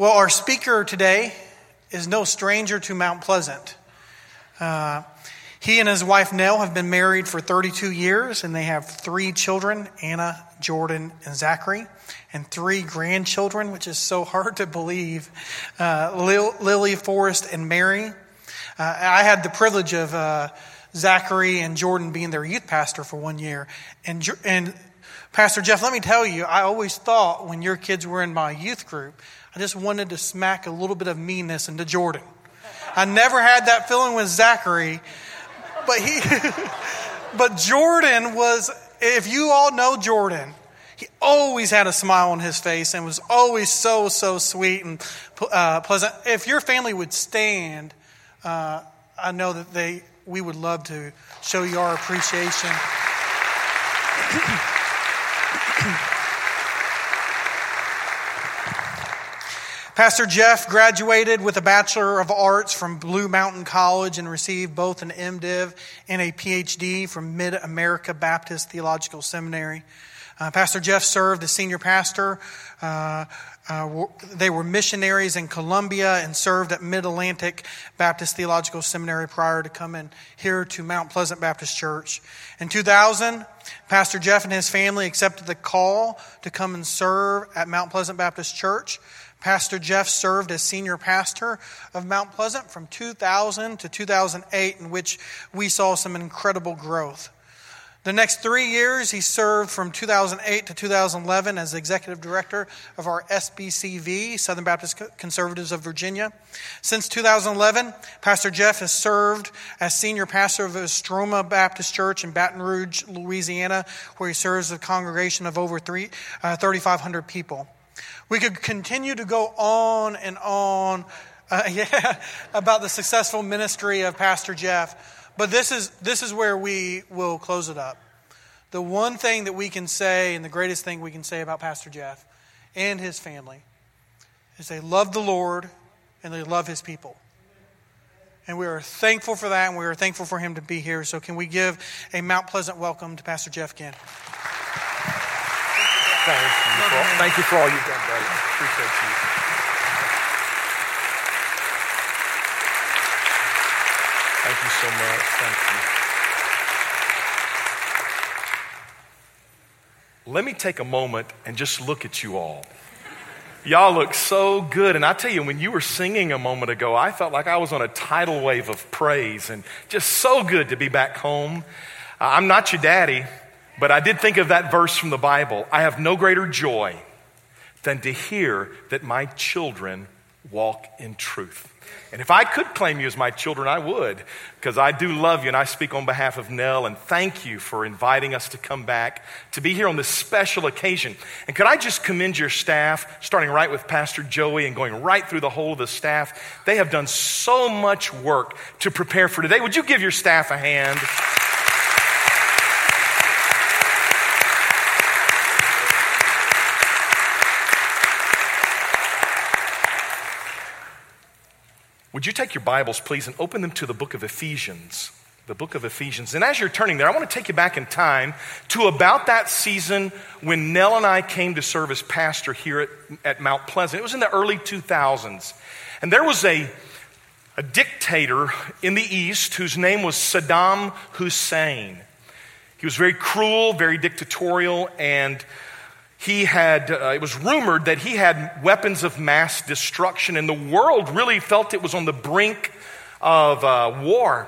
Well, our speaker today is no stranger to Mount Pleasant. Uh, he and his wife Nell have been married for 32 years, and they have three children Anna, Jordan, and Zachary, and three grandchildren, which is so hard to believe uh, Lil- Lily, Forrest, and Mary. Uh, I had the privilege of uh, Zachary and Jordan being their youth pastor for one year. And, and Pastor Jeff, let me tell you, I always thought when your kids were in my youth group, I just wanted to smack a little bit of meanness into Jordan. I never had that feeling with Zachary, but he, but Jordan was, if you all know Jordan, he always had a smile on his face and was always so, so sweet and uh, pleasant. If your family would stand, uh, I know that they, we would love to show you our appreciation. Pastor Jeff graduated with a Bachelor of Arts from Blue Mountain College and received both an MDiv and a PhD from Mid America Baptist Theological Seminary. Uh, pastor Jeff served as senior pastor. Uh, uh, they were missionaries in Colombia and served at Mid Atlantic Baptist Theological Seminary prior to coming here to Mount Pleasant Baptist Church. In 2000, Pastor Jeff and his family accepted the call to come and serve at Mount Pleasant Baptist Church. Pastor Jeff served as senior pastor of Mount Pleasant from 2000 to 2008, in which we saw some incredible growth. The next three years, he served from 2008 to 2011 as executive director of our SBCV, Southern Baptist Conservatives of Virginia. Since 2011, Pastor Jeff has served as senior pastor of Istrouma Baptist Church in Baton Rouge, Louisiana, where he serves a congregation of over uh, 3,500 people. We could continue to go on and on uh, yeah, about the successful ministry of Pastor Jeff, but this is, this is where we will close it up. The one thing that we can say, and the greatest thing we can say about Pastor Jeff and his family, is they love the Lord and they love his people. And we are thankful for that, and we are thankful for him to be here. So, can we give a Mount Pleasant welcome to Pastor Jeff Ginn? Thank you. For, thank you for all you've done, brother. Appreciate you. Thank you so much. Thank you. Let me take a moment and just look at you all. Y'all look so good. And I tell you, when you were singing a moment ago, I felt like I was on a tidal wave of praise and just so good to be back home. Uh, I'm not your daddy, but I did think of that verse from the Bible. I have no greater joy than to hear that my children walk in truth. And if I could claim you as my children, I would, because I do love you and I speak on behalf of Nell and thank you for inviting us to come back to be here on this special occasion. And could I just commend your staff, starting right with Pastor Joey and going right through the whole of the staff? They have done so much work to prepare for today. Would you give your staff a hand? Would you take your Bibles, please, and open them to the book of Ephesians? The book of Ephesians. And as you're turning there, I want to take you back in time to about that season when Nell and I came to serve as pastor here at, at Mount Pleasant. It was in the early 2000s. And there was a, a dictator in the East whose name was Saddam Hussein. He was very cruel, very dictatorial, and he had, uh, it was rumored that he had weapons of mass destruction, and the world really felt it was on the brink of uh, war.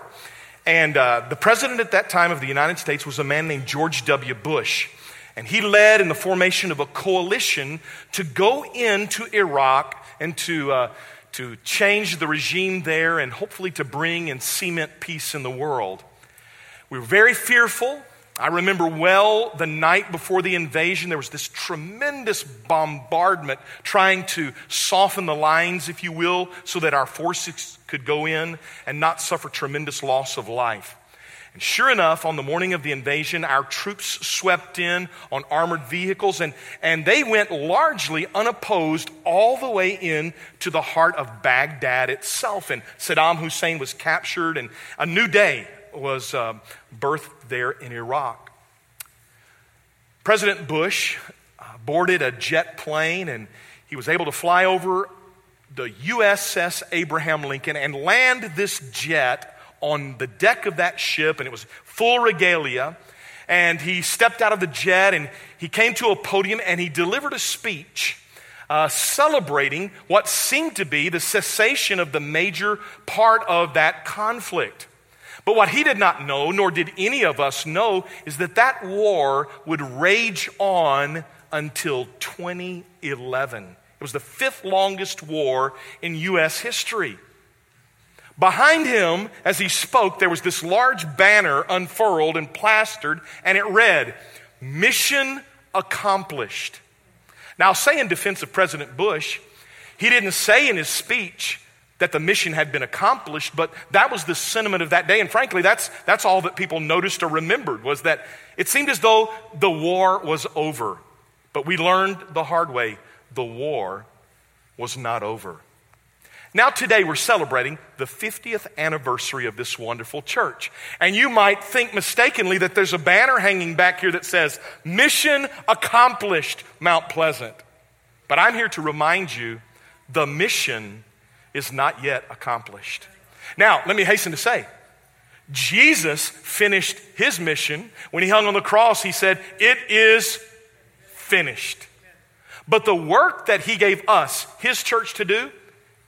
And uh, the president at that time of the United States was a man named George W. Bush. And he led in the formation of a coalition to go into Iraq and to, uh, to change the regime there and hopefully to bring and cement peace in the world. We were very fearful. I remember well the night before the invasion, there was this tremendous bombardment trying to soften the lines, if you will, so that our forces could go in and not suffer tremendous loss of life. And sure enough, on the morning of the invasion, our troops swept in on armored vehicles, and, and they went largely unopposed all the way in to the heart of Baghdad itself. And Saddam Hussein was captured, and a new day was uh, birthed there in Iraq. President Bush uh, boarded a jet plane and he was able to fly over the USS Abraham Lincoln and land this jet on the deck of that ship, and it was full regalia. And he stepped out of the jet and he came to a podium and he delivered a speech uh, celebrating what seemed to be the cessation of the major part of that conflict. But what he did not know, nor did any of us know, is that that war would rage on until 2011. It was the fifth longest war in U.S. history. Behind him, as he spoke, there was this large banner unfurled and plastered, and it read, Mission accomplished. Now, I'll say in defense of President Bush, he didn't say in his speech that the mission had been accomplished, but that was the sentiment of that day. And frankly, that's, that's all that people noticed or remembered was that it seemed as though the war was over. But we learned the hard way the war was not over. Now, today we're celebrating the 50th anniversary of this wonderful church. And you might think mistakenly that there's a banner hanging back here that says, Mission accomplished, Mount Pleasant. But I'm here to remind you the mission is not yet accomplished. Now, let me hasten to say, Jesus finished his mission. When he hung on the cross, he said, It is finished. But the work that he gave us, his church, to do,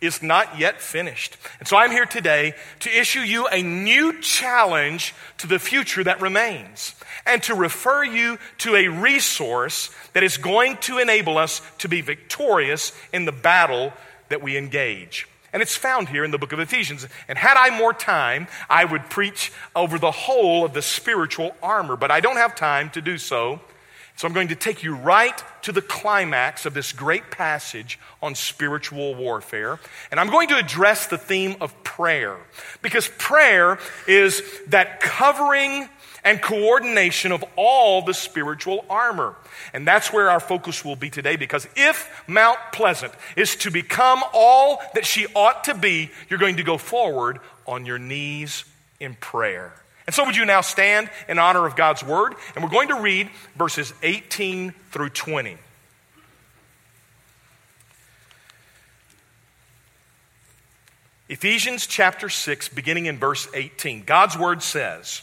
is not yet finished. And so I'm here today to issue you a new challenge to the future that remains and to refer you to a resource that is going to enable us to be victorious in the battle that we engage. And it's found here in the book of Ephesians. And had I more time, I would preach over the whole of the spiritual armor, but I don't have time to do so. So I'm going to take you right to the climax of this great passage on spiritual warfare. And I'm going to address the theme of prayer. Because prayer is that covering and coordination of all the spiritual armor. And that's where our focus will be today because if Mount Pleasant is to become all that she ought to be, you're going to go forward on your knees in prayer. And so, would you now stand in honor of God's word? And we're going to read verses 18 through 20. Ephesians chapter 6, beginning in verse 18. God's word says,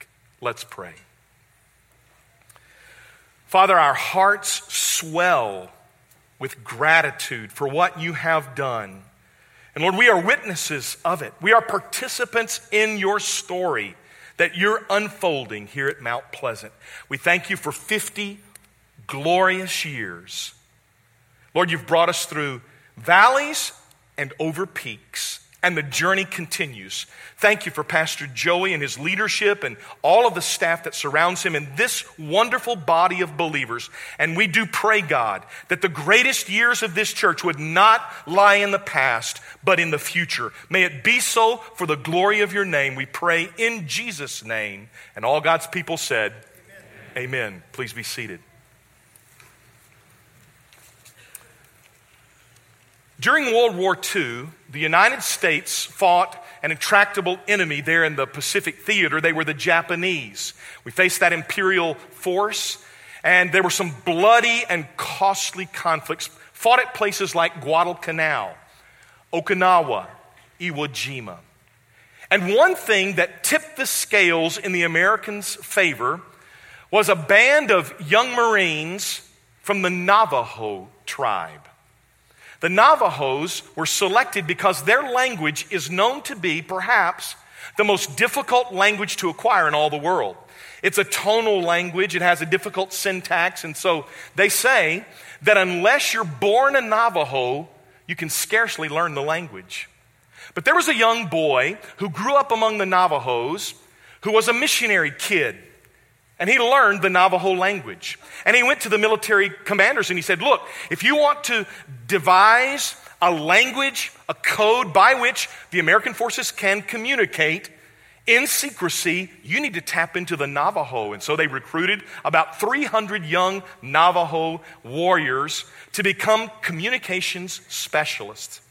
Let's pray. Father, our hearts swell with gratitude for what you have done and Lord, we are witnesses of it. We are participants in your story that you're unfolding here at Mount Pleasant. We thank you for 50 glorious years. Lord, you've brought us through valleys and over peaks and the journey continues. Thank you for Pastor Joey and his leadership and all of the staff that surrounds him and this wonderful body of believers. And we do pray, God, that the greatest years of this church would not lie in the past, but in the future. May it be so for the glory of your name. We pray in Jesus' name. And all God's people said, Amen. Amen. Please be seated. During World War II, the United States fought an intractable enemy there in the Pacific theater. They were the Japanese. We faced that imperial force, and there were some bloody and costly conflicts fought at places like Guadalcanal, Okinawa, Iwo Jima. And one thing that tipped the scales in the Americans' favor was a band of young Marines from the Navajo tribe. The Navajos were selected because their language is known to be perhaps the most difficult language to acquire in all the world. It's a tonal language, it has a difficult syntax, and so they say that unless you're born a Navajo, you can scarcely learn the language. But there was a young boy who grew up among the Navajos who was a missionary kid. And he learned the Navajo language. And he went to the military commanders and he said, Look, if you want to devise a language, a code by which the American forces can communicate in secrecy, you need to tap into the Navajo. And so they recruited about 300 young Navajo warriors to become communications specialists.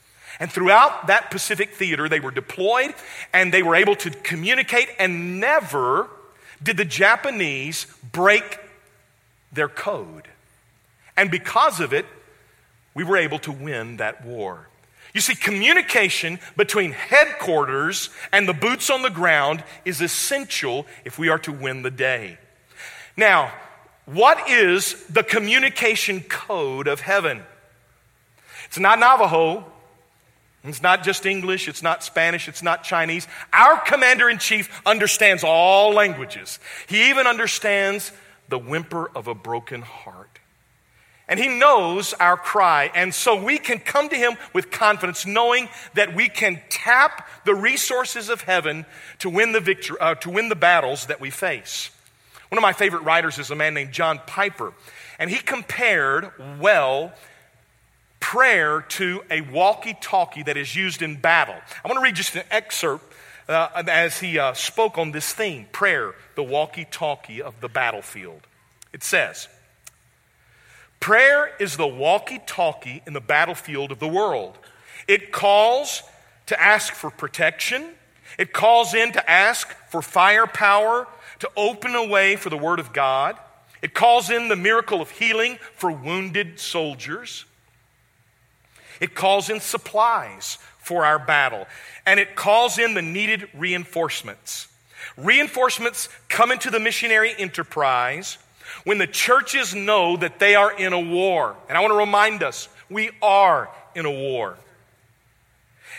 And throughout that Pacific theater, they were deployed and they were able to communicate, and never did the Japanese break their code. And because of it, we were able to win that war. You see, communication between headquarters and the boots on the ground is essential if we are to win the day. Now, what is the communication code of heaven? It's not Navajo. It's not just English, it's not Spanish, it's not Chinese. Our commander in chief understands all languages. He even understands the whimper of a broken heart. And he knows our cry. And so we can come to him with confidence, knowing that we can tap the resources of heaven to win the victory, uh, to win the battles that we face. One of my favorite writers is a man named John Piper. And he compared well prayer to a walkie talkie that is used in battle. I want to read just an excerpt uh, as he uh, spoke on this theme prayer, the walkie talkie of the battlefield. It says, Prayer is the walkie talkie in the battlefield of the world. It calls to ask for protection, it calls in to ask for firepower to open a way for the Word of God. It calls in the miracle of healing for wounded soldiers. It calls in supplies for our battle. And it calls in the needed reinforcements. Reinforcements come into the missionary enterprise when the churches know that they are in a war. And I want to remind us, we are in a war.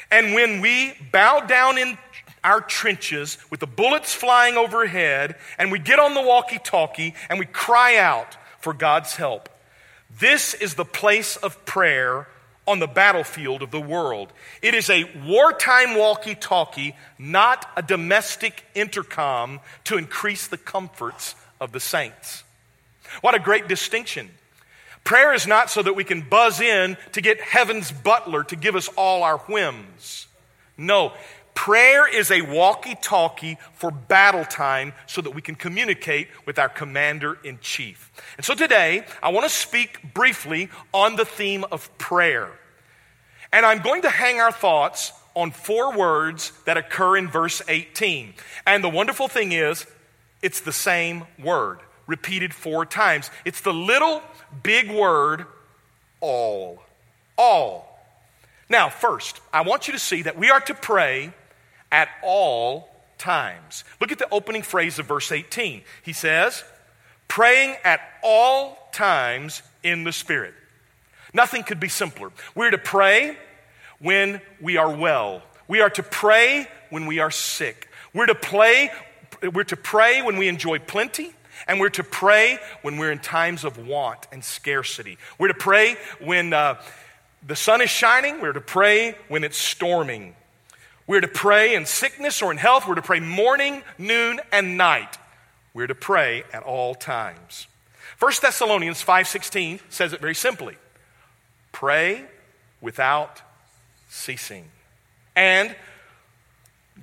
And when we bow down in our trenches with the bullets flying overhead and we get on the walkie talkie and we cry out for God's help, this is the place of prayer on the battlefield of the world. It is a wartime walkie talkie, not a domestic intercom to increase the comforts of the saints. What a great distinction. Prayer is not so that we can buzz in to get heaven's butler to give us all our whims. No, prayer is a walkie talkie for battle time so that we can communicate with our commander in chief. And so today, I want to speak briefly on the theme of prayer. And I'm going to hang our thoughts on four words that occur in verse 18. And the wonderful thing is, it's the same word repeated four times. It's the little big word, all. All. Now, first, I want you to see that we are to pray at all times. Look at the opening phrase of verse 18. He says, praying at all times in the Spirit. Nothing could be simpler. We're to pray when we are well. We are to pray when we are sick. We're to play, we're to pray when we enjoy plenty. And we're to pray when we're in times of want and scarcity. We're to pray when uh, the sun is shining. We're to pray when it's storming. We're to pray in sickness or in health. We're to pray morning, noon, and night. We're to pray at all times. 1 Thessalonians 5:16 says it very simply. Pray without ceasing. And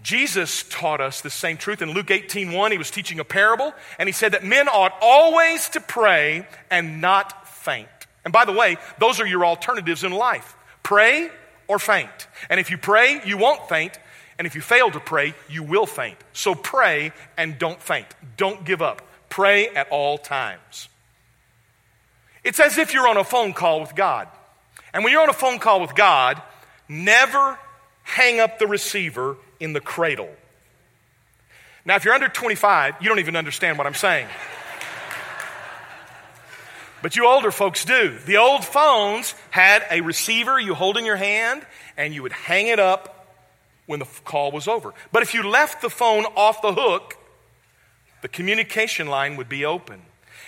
Jesus taught us the same truth in Luke 18 1. He was teaching a parable, and he said that men ought always to pray and not faint. And by the way, those are your alternatives in life pray or faint. And if you pray, you won't faint. And if you fail to pray, you will faint. So pray and don't faint. Don't give up. Pray at all times. It's as if you're on a phone call with God. And when you're on a phone call with God, never hang up the receiver in the cradle. Now, if you're under 25, you don't even understand what I'm saying. But you older folks do. The old phones had a receiver you hold in your hand, and you would hang it up when the call was over. But if you left the phone off the hook, the communication line would be open.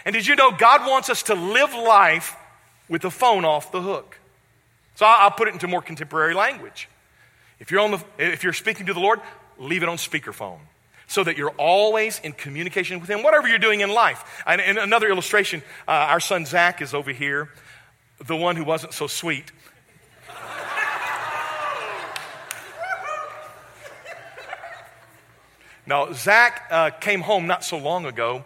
And did you know God wants us to live life with the phone off the hook? So I'll put it into more contemporary language. If you're, on the, if you're speaking to the Lord, leave it on speakerphone so that you're always in communication with Him, whatever you're doing in life. And, and another illustration uh, our son Zach is over here, the one who wasn't so sweet. now, Zach uh, came home not so long ago.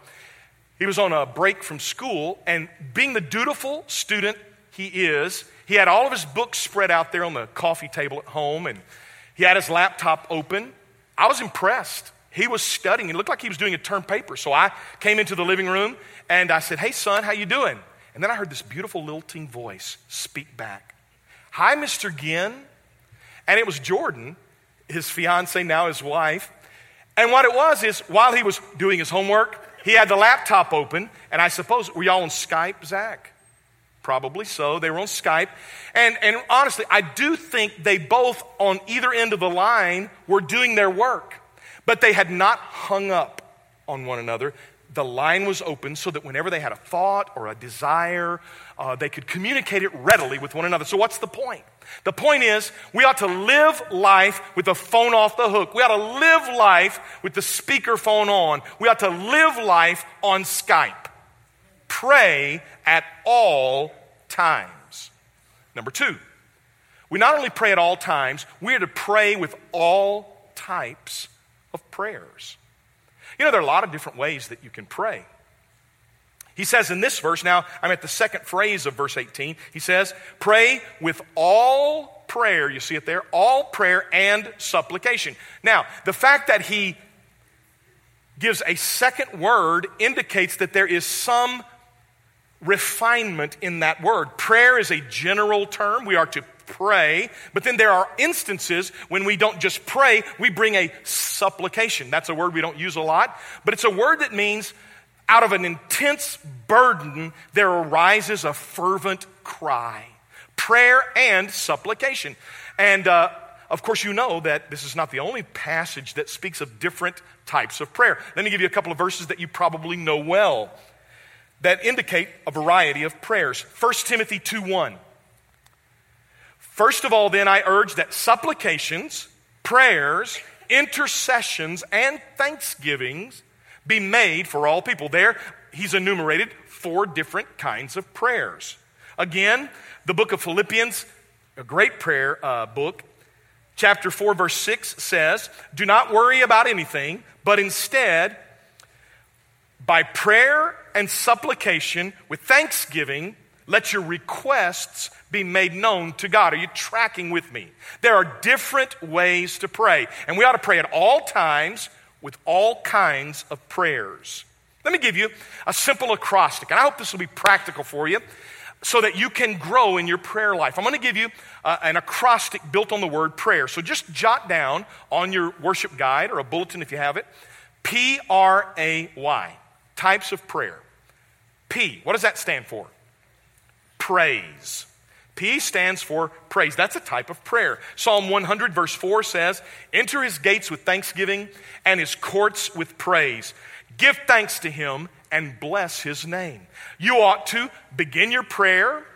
He was on a break from school, and being the dutiful student he is, he had all of his books spread out there on the coffee table at home, and he had his laptop open. I was impressed. He was studying. It looked like he was doing a term paper. So I came into the living room and I said, "Hey, son, how you doing?" And then I heard this beautiful lilting voice speak back, "Hi, Mr. Ginn," and it was Jordan, his fiance, now his wife. And what it was is, while he was doing his homework, he had the laptop open, and I suppose were y'all on Skype, Zach? Probably so. They were on Skype. And, and honestly, I do think they both, on either end of the line, were doing their work. But they had not hung up on one another. The line was open so that whenever they had a thought or a desire, uh, they could communicate it readily with one another. So, what's the point? The point is, we ought to live life with the phone off the hook. We ought to live life with the speaker phone on. We ought to live life on Skype pray at all times. Number two, we not only pray at all times, we are to pray with all types of prayers. You know, there are a lot of different ways that you can pray. He says in this verse, now I'm at the second phrase of verse 18, he says, pray with all prayer, you see it there, all prayer and supplication. Now, the fact that he gives a second word indicates that there is some refinement in that word. Prayer is a general term. We are to pray, but then there are instances when we don't just pray, we bring a supplication. That's a word we don't use a lot, but it's a word that means out of an intense burden, there arises a fervent cry. Prayer and supplication. And uh, of course, you know that this is not the only passage that speaks of different types of prayer. Let me give you a couple of verses that you probably know well that indicate a variety of prayers. 1 Timothy 2 1. First of all, then, I urge that supplications, prayers, intercessions, and thanksgivings be made for all people. There, he's enumerated four different kinds of prayers. Again, the book of Philippians, a great prayer uh, book, chapter 4, verse 6 says, Do not worry about anything, but instead, by prayer and supplication with thanksgiving, let your requests be made known to God. Are you tracking with me? There are different ways to pray, and we ought to pray at all times with all kinds of prayers. Let me give you a simple acrostic, and I hope this will be practical for you so that you can grow in your prayer life. I'm going to give you uh, an acrostic built on the word prayer. So just jot down on your worship guide or a bulletin if you have it P R A Y, types of prayer. P, what does that stand for? Praise. P stands for praise. That's a type of prayer. Psalm 100, verse 4 says, Enter his gates with thanksgiving and his courts with praise. Give thanks to him and bless his name. You ought to begin your prayer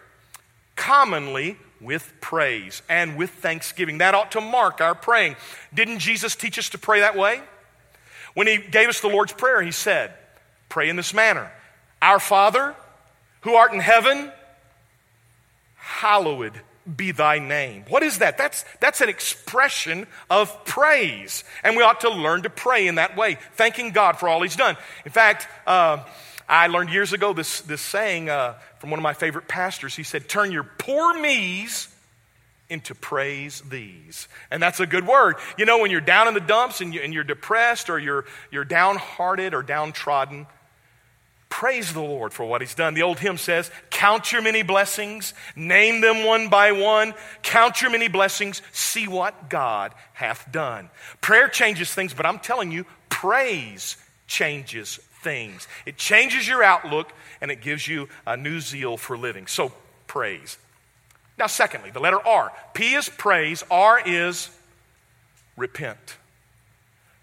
commonly with praise and with thanksgiving. That ought to mark our praying. Didn't Jesus teach us to pray that way? When he gave us the Lord's Prayer, he said, Pray in this manner our Father, who art in heaven, hallowed be thy name. What is that? That's, that's an expression of praise. And we ought to learn to pray in that way, thanking God for all he's done. In fact, uh, I learned years ago this, this saying uh, from one of my favorite pastors. He said, Turn your poor me's into praise these. And that's a good word. You know, when you're down in the dumps and, you, and you're depressed or you're, you're downhearted or downtrodden, Praise the Lord for what He's done. The old hymn says, Count your many blessings, name them one by one, count your many blessings, see what God hath done. Prayer changes things, but I'm telling you, praise changes things. It changes your outlook and it gives you a new zeal for living. So, praise. Now, secondly, the letter R. P is praise, R is repent.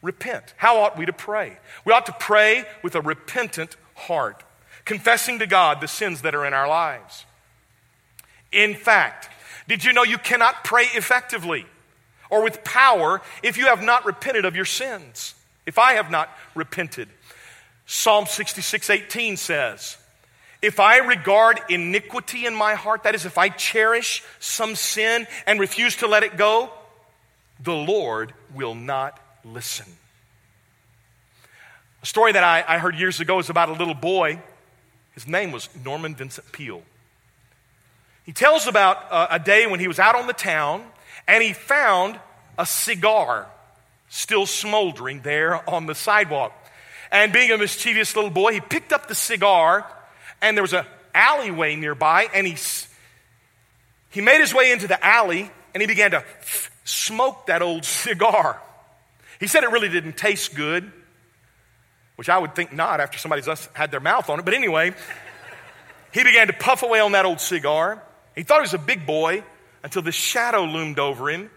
Repent. How ought we to pray? We ought to pray with a repentant heart, confessing to God the sins that are in our lives. In fact, did you know you cannot pray effectively or with power if you have not repented of your sins? If I have not repented. Psalm 66 18 says, If I regard iniquity in my heart, that is, if I cherish some sin and refuse to let it go, the Lord will not listen. A story that I, I heard years ago is about a little boy. His name was Norman Vincent Peale. He tells about uh, a day when he was out on the town and he found a cigar still smoldering there on the sidewalk. And being a mischievous little boy, he picked up the cigar and there was an alleyway nearby and he, he made his way into the alley and he began to smoke that old cigar. He said it really didn't taste good, which I would think not after somebody's had their mouth on it. But anyway, he began to puff away on that old cigar. He thought he was a big boy until this shadow loomed over him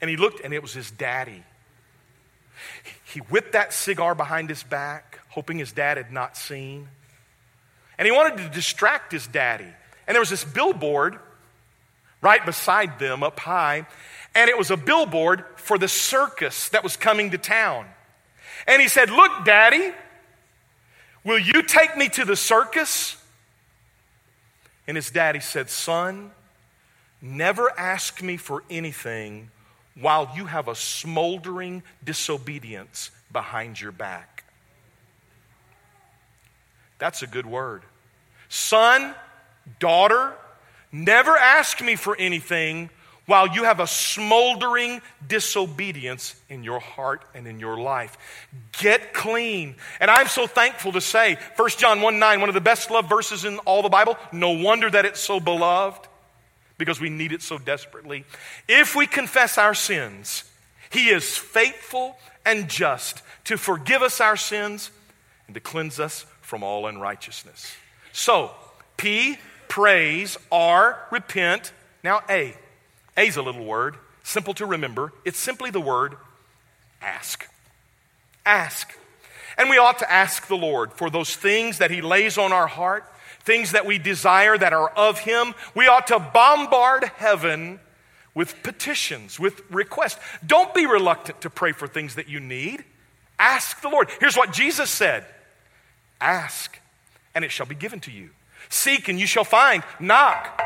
and he looked and it was his daddy. He whipped that cigar behind his back, hoping his dad had not seen. And he wanted to distract his daddy. And there was this billboard right beside them up high, and it was a billboard for the circus that was coming to town. And he said, Look, daddy, will you take me to the circus? And his daddy said, Son, never ask me for anything while you have a smoldering disobedience behind your back. That's a good word. Son, daughter, never ask me for anything while you have a smoldering disobedience in your heart and in your life. Get clean. And I'm so thankful to say, 1 John 1 9, one of the best loved verses in all the Bible. No wonder that it's so beloved because we need it so desperately. If we confess our sins, He is faithful and just to forgive us our sins and to cleanse us from all unrighteousness. So, P, praise, R, repent. Now, A. A is a little word, simple to remember. It's simply the word ask. Ask. And we ought to ask the Lord for those things that He lays on our heart things that we desire that are of Him, we ought to bombard heaven with petitions, with requests. Don't be reluctant to pray for things that you need. Ask the Lord. Here's what Jesus said Ask, and it shall be given to you. Seek, and you shall find. Knock,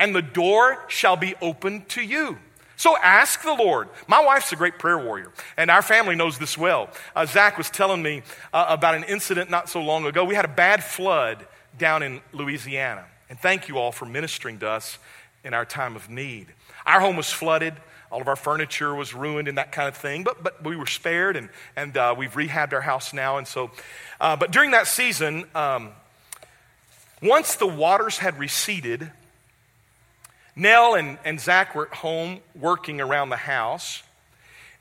and the door shall be opened to you. So ask the Lord. My wife's a great prayer warrior, and our family knows this well. Uh, Zach was telling me uh, about an incident not so long ago. We had a bad flood down in Louisiana. And thank you all for ministering to us in our time of need. Our home was flooded. All of our furniture was ruined and that kind of thing, but, but we were spared and, and uh, we've rehabbed our house now. And so, uh, but during that season, um, once the waters had receded, Nell and, and Zach were at home working around the house.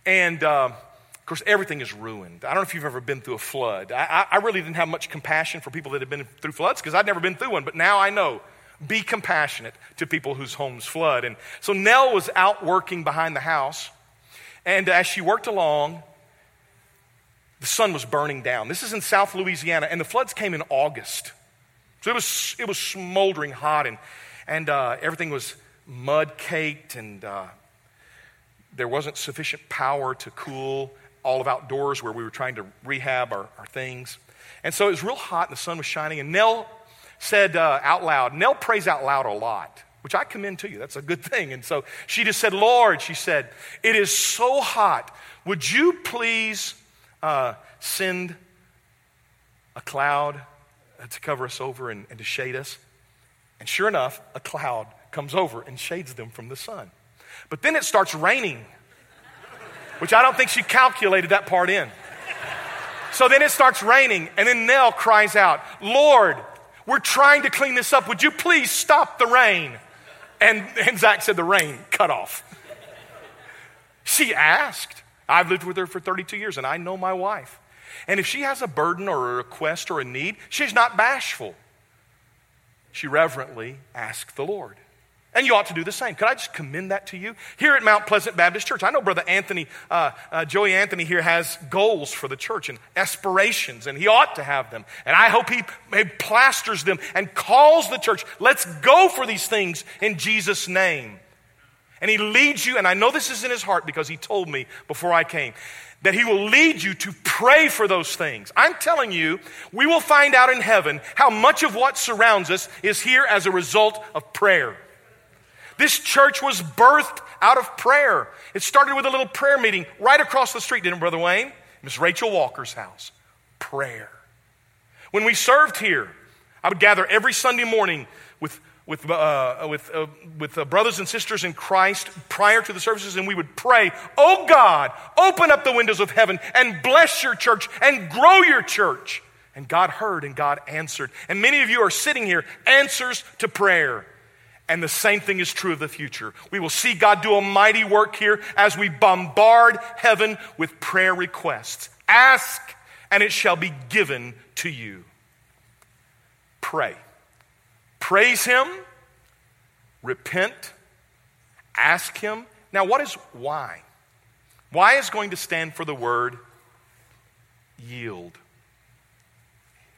And uh, of course, everything is ruined. I don't know if you've ever been through a flood. I, I really didn't have much compassion for people that had been through floods because I'd never been through one, but now I know. Be compassionate to people whose homes flood. And so Nell was out working behind the house, and as she worked along, the sun was burning down. This is in South Louisiana, and the floods came in August. So it was, it was smoldering hot, and, and uh, everything was mud caked, and uh, there wasn't sufficient power to cool all of outdoors where we were trying to rehab our, our things. And so it was real hot and the sun was shining. And Nell said uh, out loud, Nell prays out loud a lot, which I commend to you. That's a good thing. And so she just said, Lord, she said, it is so hot. Would you please uh, send a cloud to cover us over and, and to shade us? And sure enough, a cloud comes over and shades them from the sun. But then it starts raining which I don't think she calculated that part in. So then it starts raining, and then Nell cries out, Lord, we're trying to clean this up. Would you please stop the rain? And, and Zach said, The rain cut off. She asked. I've lived with her for 32 years, and I know my wife. And if she has a burden or a request or a need, she's not bashful. She reverently asked the Lord. And you ought to do the same. Could I just commend that to you? Here at Mount Pleasant Baptist Church, I know Brother Anthony, uh, uh, Joey Anthony here has goals for the church and aspirations, and he ought to have them. And I hope he, he plasters them and calls the church, let's go for these things in Jesus' name. And he leads you, and I know this is in his heart because he told me before I came, that he will lead you to pray for those things. I'm telling you, we will find out in heaven how much of what surrounds us is here as a result of prayer. This church was birthed out of prayer. It started with a little prayer meeting right across the street, didn't it, Brother Wayne? Miss Rachel Walker's house. prayer. When we served here, I would gather every Sunday morning with, with, uh, with, uh, with uh, brothers and sisters in Christ prior to the services, and we would pray, Oh God, open up the windows of heaven and bless your church and grow your church. And God heard and God answered. And many of you are sitting here, answers to prayer. And the same thing is true of the future. We will see God do a mighty work here as we bombard heaven with prayer requests. Ask, and it shall be given to you. Pray. Praise Him, repent, ask Him. Now, what is why? Why is going to stand for the word yield.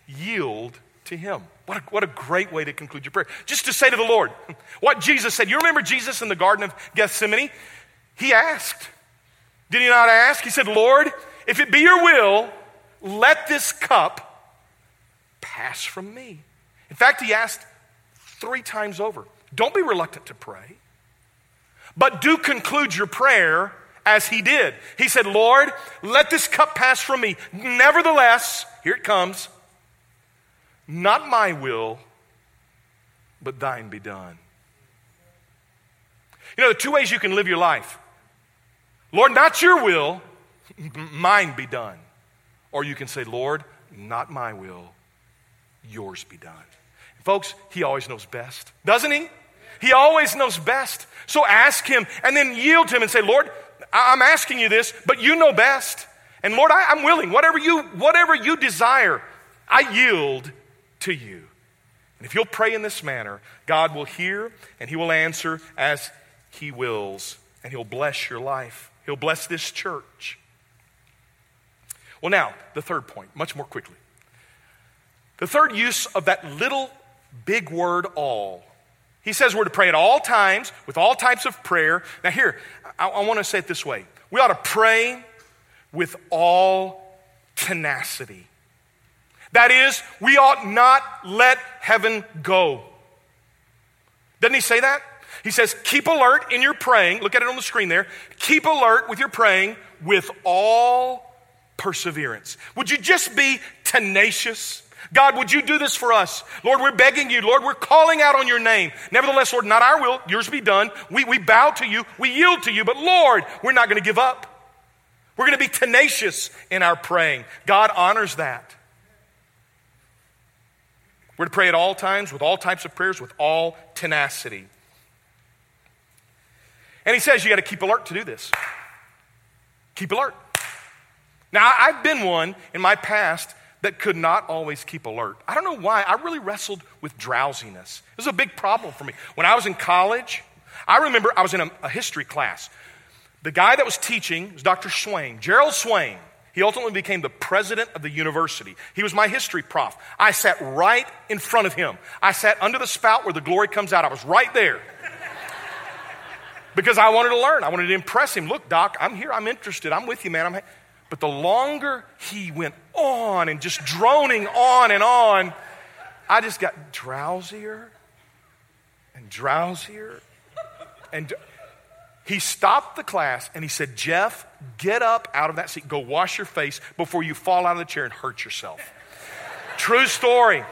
Yield to Him. What a, what a great way to conclude your prayer. Just to say to the Lord what Jesus said. You remember Jesus in the Garden of Gethsemane? He asked. Did he not ask? He said, Lord, if it be your will, let this cup pass from me. In fact, he asked three times over. Don't be reluctant to pray, but do conclude your prayer as he did. He said, Lord, let this cup pass from me. Nevertheless, here it comes, not my will, but thine be done. You know, the two ways you can live your life Lord, not your will, mine be done. Or you can say, Lord, not my will, yours be done. Folks, he always knows best, doesn't he? He always knows best. So ask him and then yield to him and say, Lord, I'm asking you this, but you know best. And Lord, I, am willing. Whatever you, whatever you desire, I yield to you. And if you'll pray in this manner, God will hear and he will answer as he wills. And he'll bless your life. He'll bless this church. Well, now, the third point, much more quickly. The third use of that little big word all. He says we're to pray at all times with all types of prayer. Now, here, I, I want to say it this way we ought to pray with all tenacity. That is, we ought not let heaven go. Doesn't he say that? He says, keep alert in your praying. Look at it on the screen there. Keep alert with your praying with all perseverance. Would you just be tenacious? God, would you do this for us? Lord, we're begging you. Lord, we're calling out on your name. Nevertheless, Lord, not our will, yours be done. We, we bow to you, we yield to you, but Lord, we're not going to give up. We're going to be tenacious in our praying. God honors that. We're to pray at all times with all types of prayers with all tenacity. And he says you got to keep alert to do this. Keep alert. Now, I've been one in my past that could not always keep alert. I don't know why. I really wrestled with drowsiness. It was a big problem for me. When I was in college, I remember I was in a, a history class. The guy that was teaching was Dr. Swain, Gerald Swain. He ultimately became the president of the university. He was my history prof. I sat right in front of him. I sat under the spout where the glory comes out. I was right there. because I wanted to learn. I wanted to impress him. Look, Doc, I'm here. I'm interested. I'm with you, man. I'm but the longer he went on and just droning on and on, I just got drowsier and drowsier. And he stopped the class and he said, Jeff, get up out of that seat. Go wash your face before you fall out of the chair and hurt yourself. True story.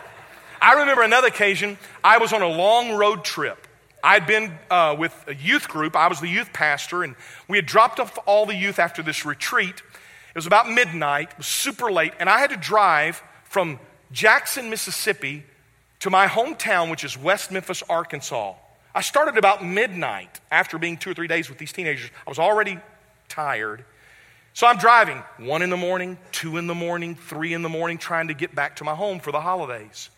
I remember another occasion, I was on a long road trip. I'd been uh, with a youth group. I was the youth pastor, and we had dropped off all the youth after this retreat. It was about midnight, it was super late, and I had to drive from Jackson, Mississippi to my hometown, which is West Memphis, Arkansas. I started about midnight after being two or three days with these teenagers. I was already tired. So I'm driving one in the morning, two in the morning, three in the morning, trying to get back to my home for the holidays.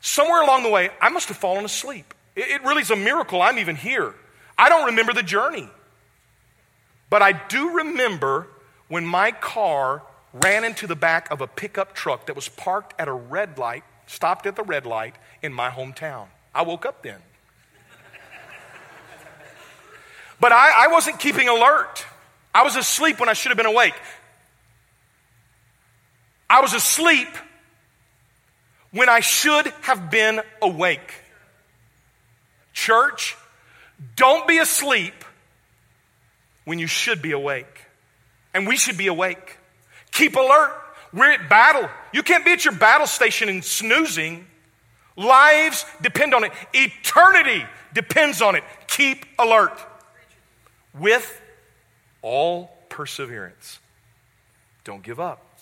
Somewhere along the way, I must have fallen asleep. It, really is a miracle I'm even here. I don't remember the journey. But I do remember when my car ran into the back of a pickup truck that was parked at a red light, stopped at the red light in my hometown. I woke up then. But I, I wasn't keeping alert. I was asleep when I should have been awake. I was asleep when I should have been awake. Church, don't be asleep when you should be awake and we should be awake. Keep alert We're at battle. You can't be at your battle station and snoozing. Lives depend on it, eternity depends on it. Keep alert with all perseverance. Don't give up.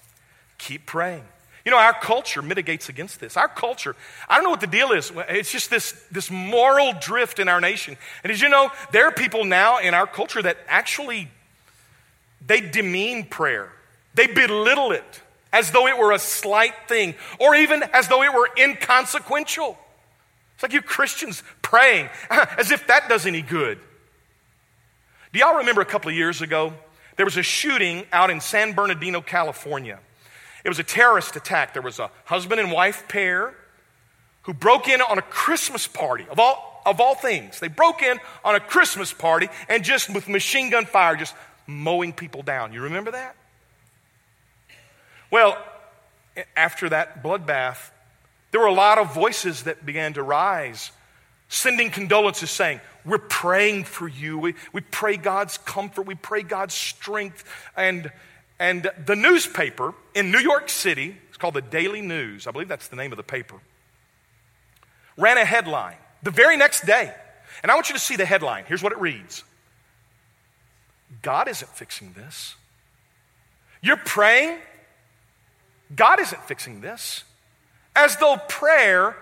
Keep praying. You know, our culture mitigates against this. Our culture, I don't know what the deal is. It's just this, this moral drift in our nation. And as you know, there are people now in our culture that actually they demean prayer. They belittle it as though it were a slight thing, or even as though it were inconsequential. It's like you Christians praying as if that does any good. Do y'all remember a couple of years ago? There was a shooting out in San Bernardino, California. It was a terrorist attack. There was a husband and wife pair who broke in on a Christmas party, of all, of all things. They broke in on a Christmas party and just with machine gun fire, just mowing people down. You remember that? Well, after that bloodbath, there were a lot of voices that began to rise, sending condolences, saying, We're praying for you. We, we pray God's comfort. We pray God's strength. And and the newspaper in New York City, it's called the Daily News, I believe that's the name of the paper, ran a headline the very next day. And I want you to see the headline. Here's what it reads God isn't fixing this. You're praying, God isn't fixing this. As though prayer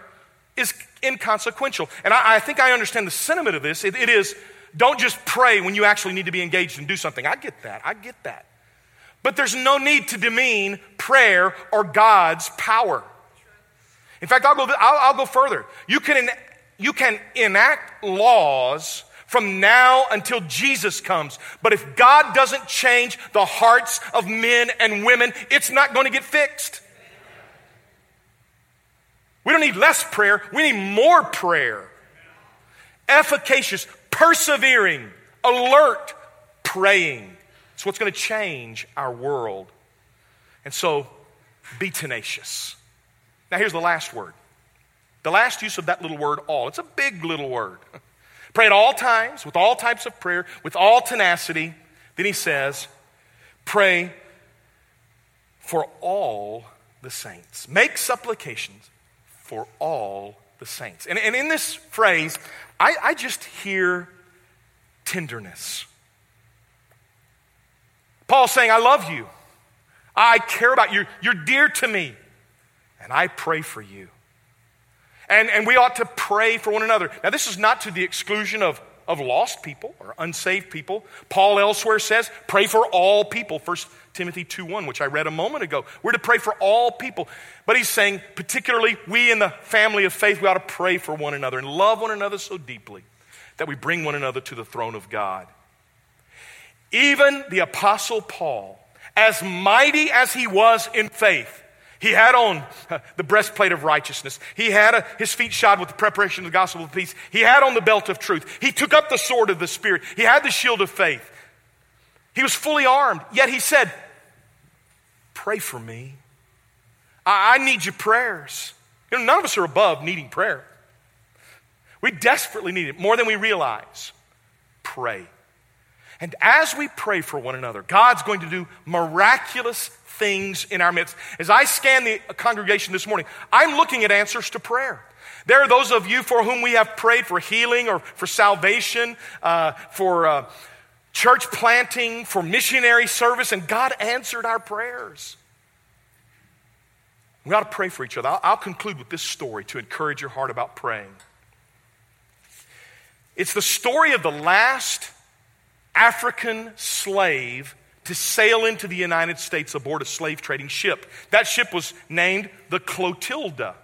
is inconsequential. And I, I think I understand the sentiment of this. It, it is don't just pray when you actually need to be engaged and do something. I get that. I get that. But there's no need to demean prayer or God's power. In fact, I'll go, I'll, I'll go further. You can, you can enact laws from now until Jesus comes. But if God doesn't change the hearts of men and women, it's not going to get fixed. We don't need less prayer, we need more prayer. Efficacious, persevering, alert, praying. It's what's going to change our world. And so, be tenacious. Now, here's the last word. The last use of that little word, all. It's a big little word. Pray at all times, with all types of prayer, with all tenacity. Then he says, pray for all the saints. Make supplications for all the saints. And, and in this phrase, I, I just hear tenderness. Paul's saying, I love you. I care about you. You're dear to me. And I pray for you. And, and we ought to pray for one another. Now, this is not to the exclusion of, of lost people or unsaved people. Paul elsewhere says, pray for all people. 1 Timothy 2 1, which I read a moment ago. We're to pray for all people. But he's saying, particularly we in the family of faith, we ought to pray for one another and love one another so deeply that we bring one another to the throne of God. Even the Apostle Paul, as mighty as he was in faith, he had on the breastplate of righteousness. He had a, his feet shod with the preparation of the gospel of peace. He had on the belt of truth. He took up the sword of the Spirit. He had the shield of faith. He was fully armed. Yet he said, Pray for me. I, I need your prayers. You know, none of us are above needing prayer. We desperately need it more than we realize. Pray. And as we pray for one another, God's going to do miraculous things in our midst. As I scan the congregation this morning, I'm looking at answers to prayer. There are those of you for whom we have prayed for healing or for salvation, uh, for uh, church planting, for missionary service, and God answered our prayers. We ought to pray for each other. I'll, I'll conclude with this story to encourage your heart about praying. It's the story of the last African slave to sail into the United States aboard a slave trading ship. That ship was named the Clotilda.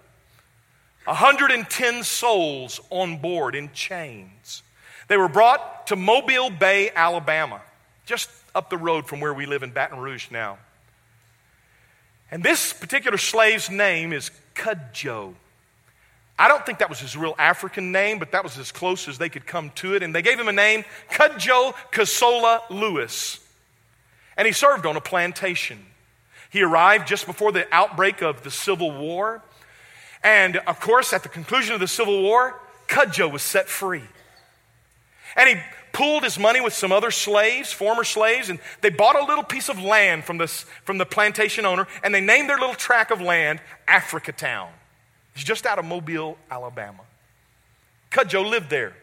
110 souls on board in chains. They were brought to Mobile Bay, Alabama, just up the road from where we live in Baton Rouge now. And this particular slave's name is Cudjoe. I don't think that was his real African name, but that was as close as they could come to it. And they gave him a name, Cudjoe Kossola Lewis. And he served on a plantation. He arrived just before the outbreak of the Civil War. And of course, at the conclusion of the Civil War, Cudjoe was set free. And he pooled his money with some other slaves, former slaves, and they bought a little piece of land from, this, from the plantation owner, and they named their little tract of land Africa Town. It's just out of Mobile, Alabama. Cudjoe lived there.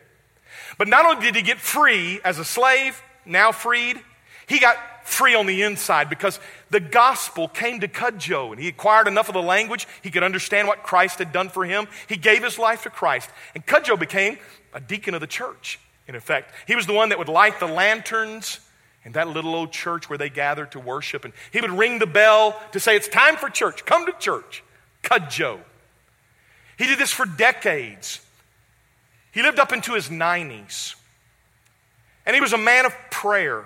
But not only did he get free as a slave, now freed, he got free on the inside because the gospel came to Cudjoe and he acquired enough of the language. He could understand what Christ had done for him. He gave his life to Christ. And Cudjoe became a deacon of the church, in effect. He was the one that would light the lanterns in that little old church where they gathered to worship. And he would ring the bell to say, It's time for church. Come to church. Cudjoe. He did this for decades. He lived up into his 90s. And he was a man of prayer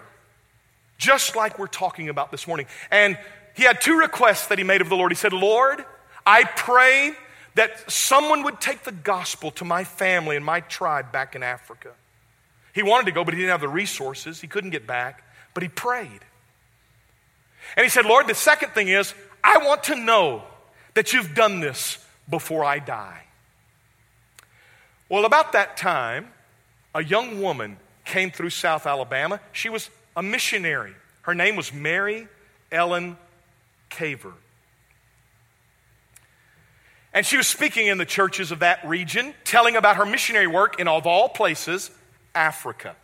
just like we're talking about this morning. And he had two requests that he made of the Lord. He said, Lord, I pray that someone would take the gospel to my family and my tribe back in Africa. He wanted to go, but he didn't have the resources. He couldn't get back, but he prayed. And he said, Lord, the second thing is, I want to know that you've done this before I die. Well, about that time, a young woman came through South Alabama. She was a missionary. Her name was Mary Ellen Caver. And she was speaking in the churches of that region, telling about her missionary work in, of all places, Africa.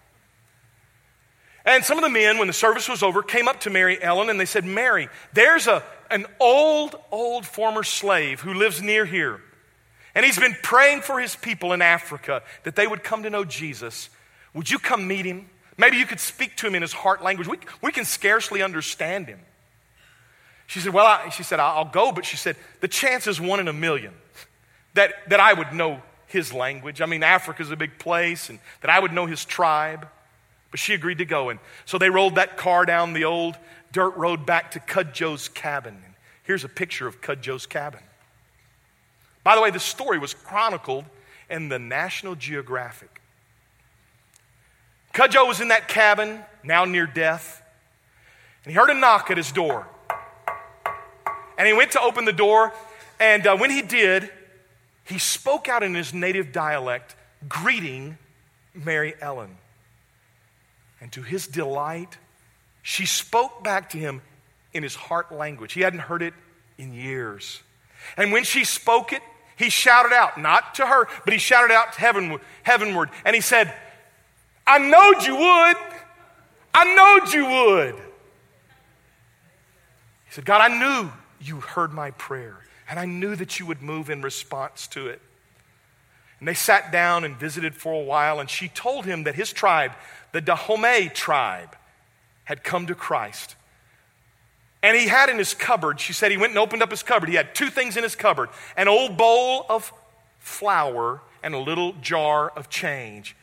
And some of the men, when the service was over, came up to Mary Ellen and they said, Mary, there's a, an old, old former slave who lives near here. And he's been praying for his people in Africa that they would come to know Jesus. Would you come meet him? Maybe you could speak to him in his heart language. We, we can scarcely understand him. She said, Well, I, she said, I'll go, but she said, the chance is one in a million that, that I would know his language. I mean, Africa's a big place, and that I would know his tribe. But she agreed to go. And so they rolled that car down the old dirt road back to Cudjoe's cabin. And here's a picture of Cudjoe's cabin. By the way, the story was chronicled in the National Geographic. Cudjoe was in that cabin, now near death, and he heard a knock at his door. And he went to open the door, and uh, when he did, he spoke out in his native dialect, greeting Mary Ellen. And to his delight, she spoke back to him in his heart language. He hadn't heard it in years. And when she spoke it, he shouted out, not to her, but he shouted out heavenward, heavenward and he said, I knowed you would. I knowed you would. He said, God, I knew you heard my prayer, and I knew that you would move in response to it. And they sat down and visited for a while, and she told him that his tribe, the Dahomey tribe, had come to Christ. And he had in his cupboard, she said he went and opened up his cupboard. He had two things in his cupboard an old bowl of flour and a little jar of change.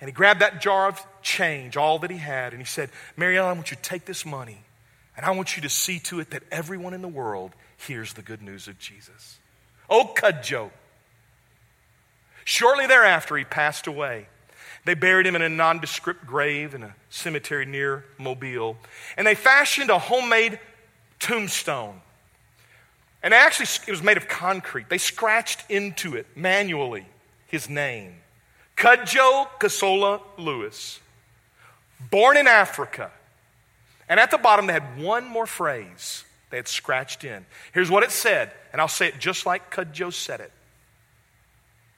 And he grabbed that jar of change, all that he had, and he said, Mary Ellen, I want you to take this money, and I want you to see to it that everyone in the world hears the good news of Jesus. Oh, Cudjoe. Shortly thereafter, he passed away. They buried him in a nondescript grave in a cemetery near Mobile. And they fashioned a homemade tombstone. And actually, it was made of concrete. They scratched into it manually his name. Cudjoe Kossola Lewis, born in Africa. And at the bottom, they had one more phrase they had scratched in. Here's what it said, and I'll say it just like Cudjoe said it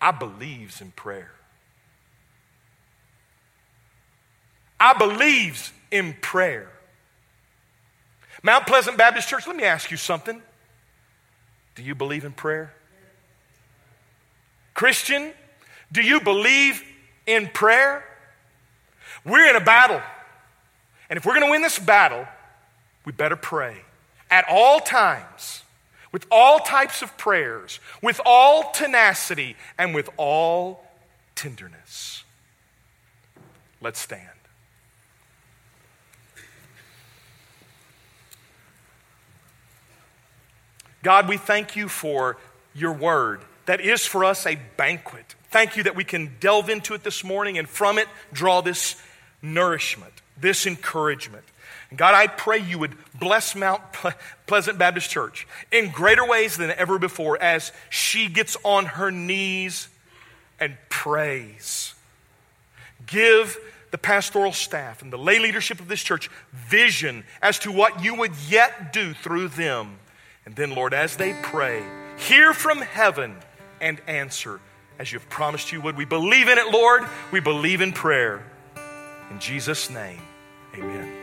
I believes in prayer. I believes in prayer. Mount Pleasant Baptist Church, let me ask you something. Do you believe in prayer? Christian, do you believe in prayer? We're in a battle. And if we're going to win this battle, we better pray at all times, with all types of prayers, with all tenacity, and with all tenderness. Let's stand. God, we thank you for your word that is for us a banquet. Thank you that we can delve into it this morning and from it draw this nourishment, this encouragement. And God, I pray you would bless Mount Pleasant Baptist Church in greater ways than ever before as she gets on her knees and prays. Give the pastoral staff and the lay leadership of this church vision as to what you would yet do through them. And then, Lord, as they pray, hear from heaven and answer as you've promised you would. We believe in it, Lord. We believe in prayer. In Jesus' name, amen.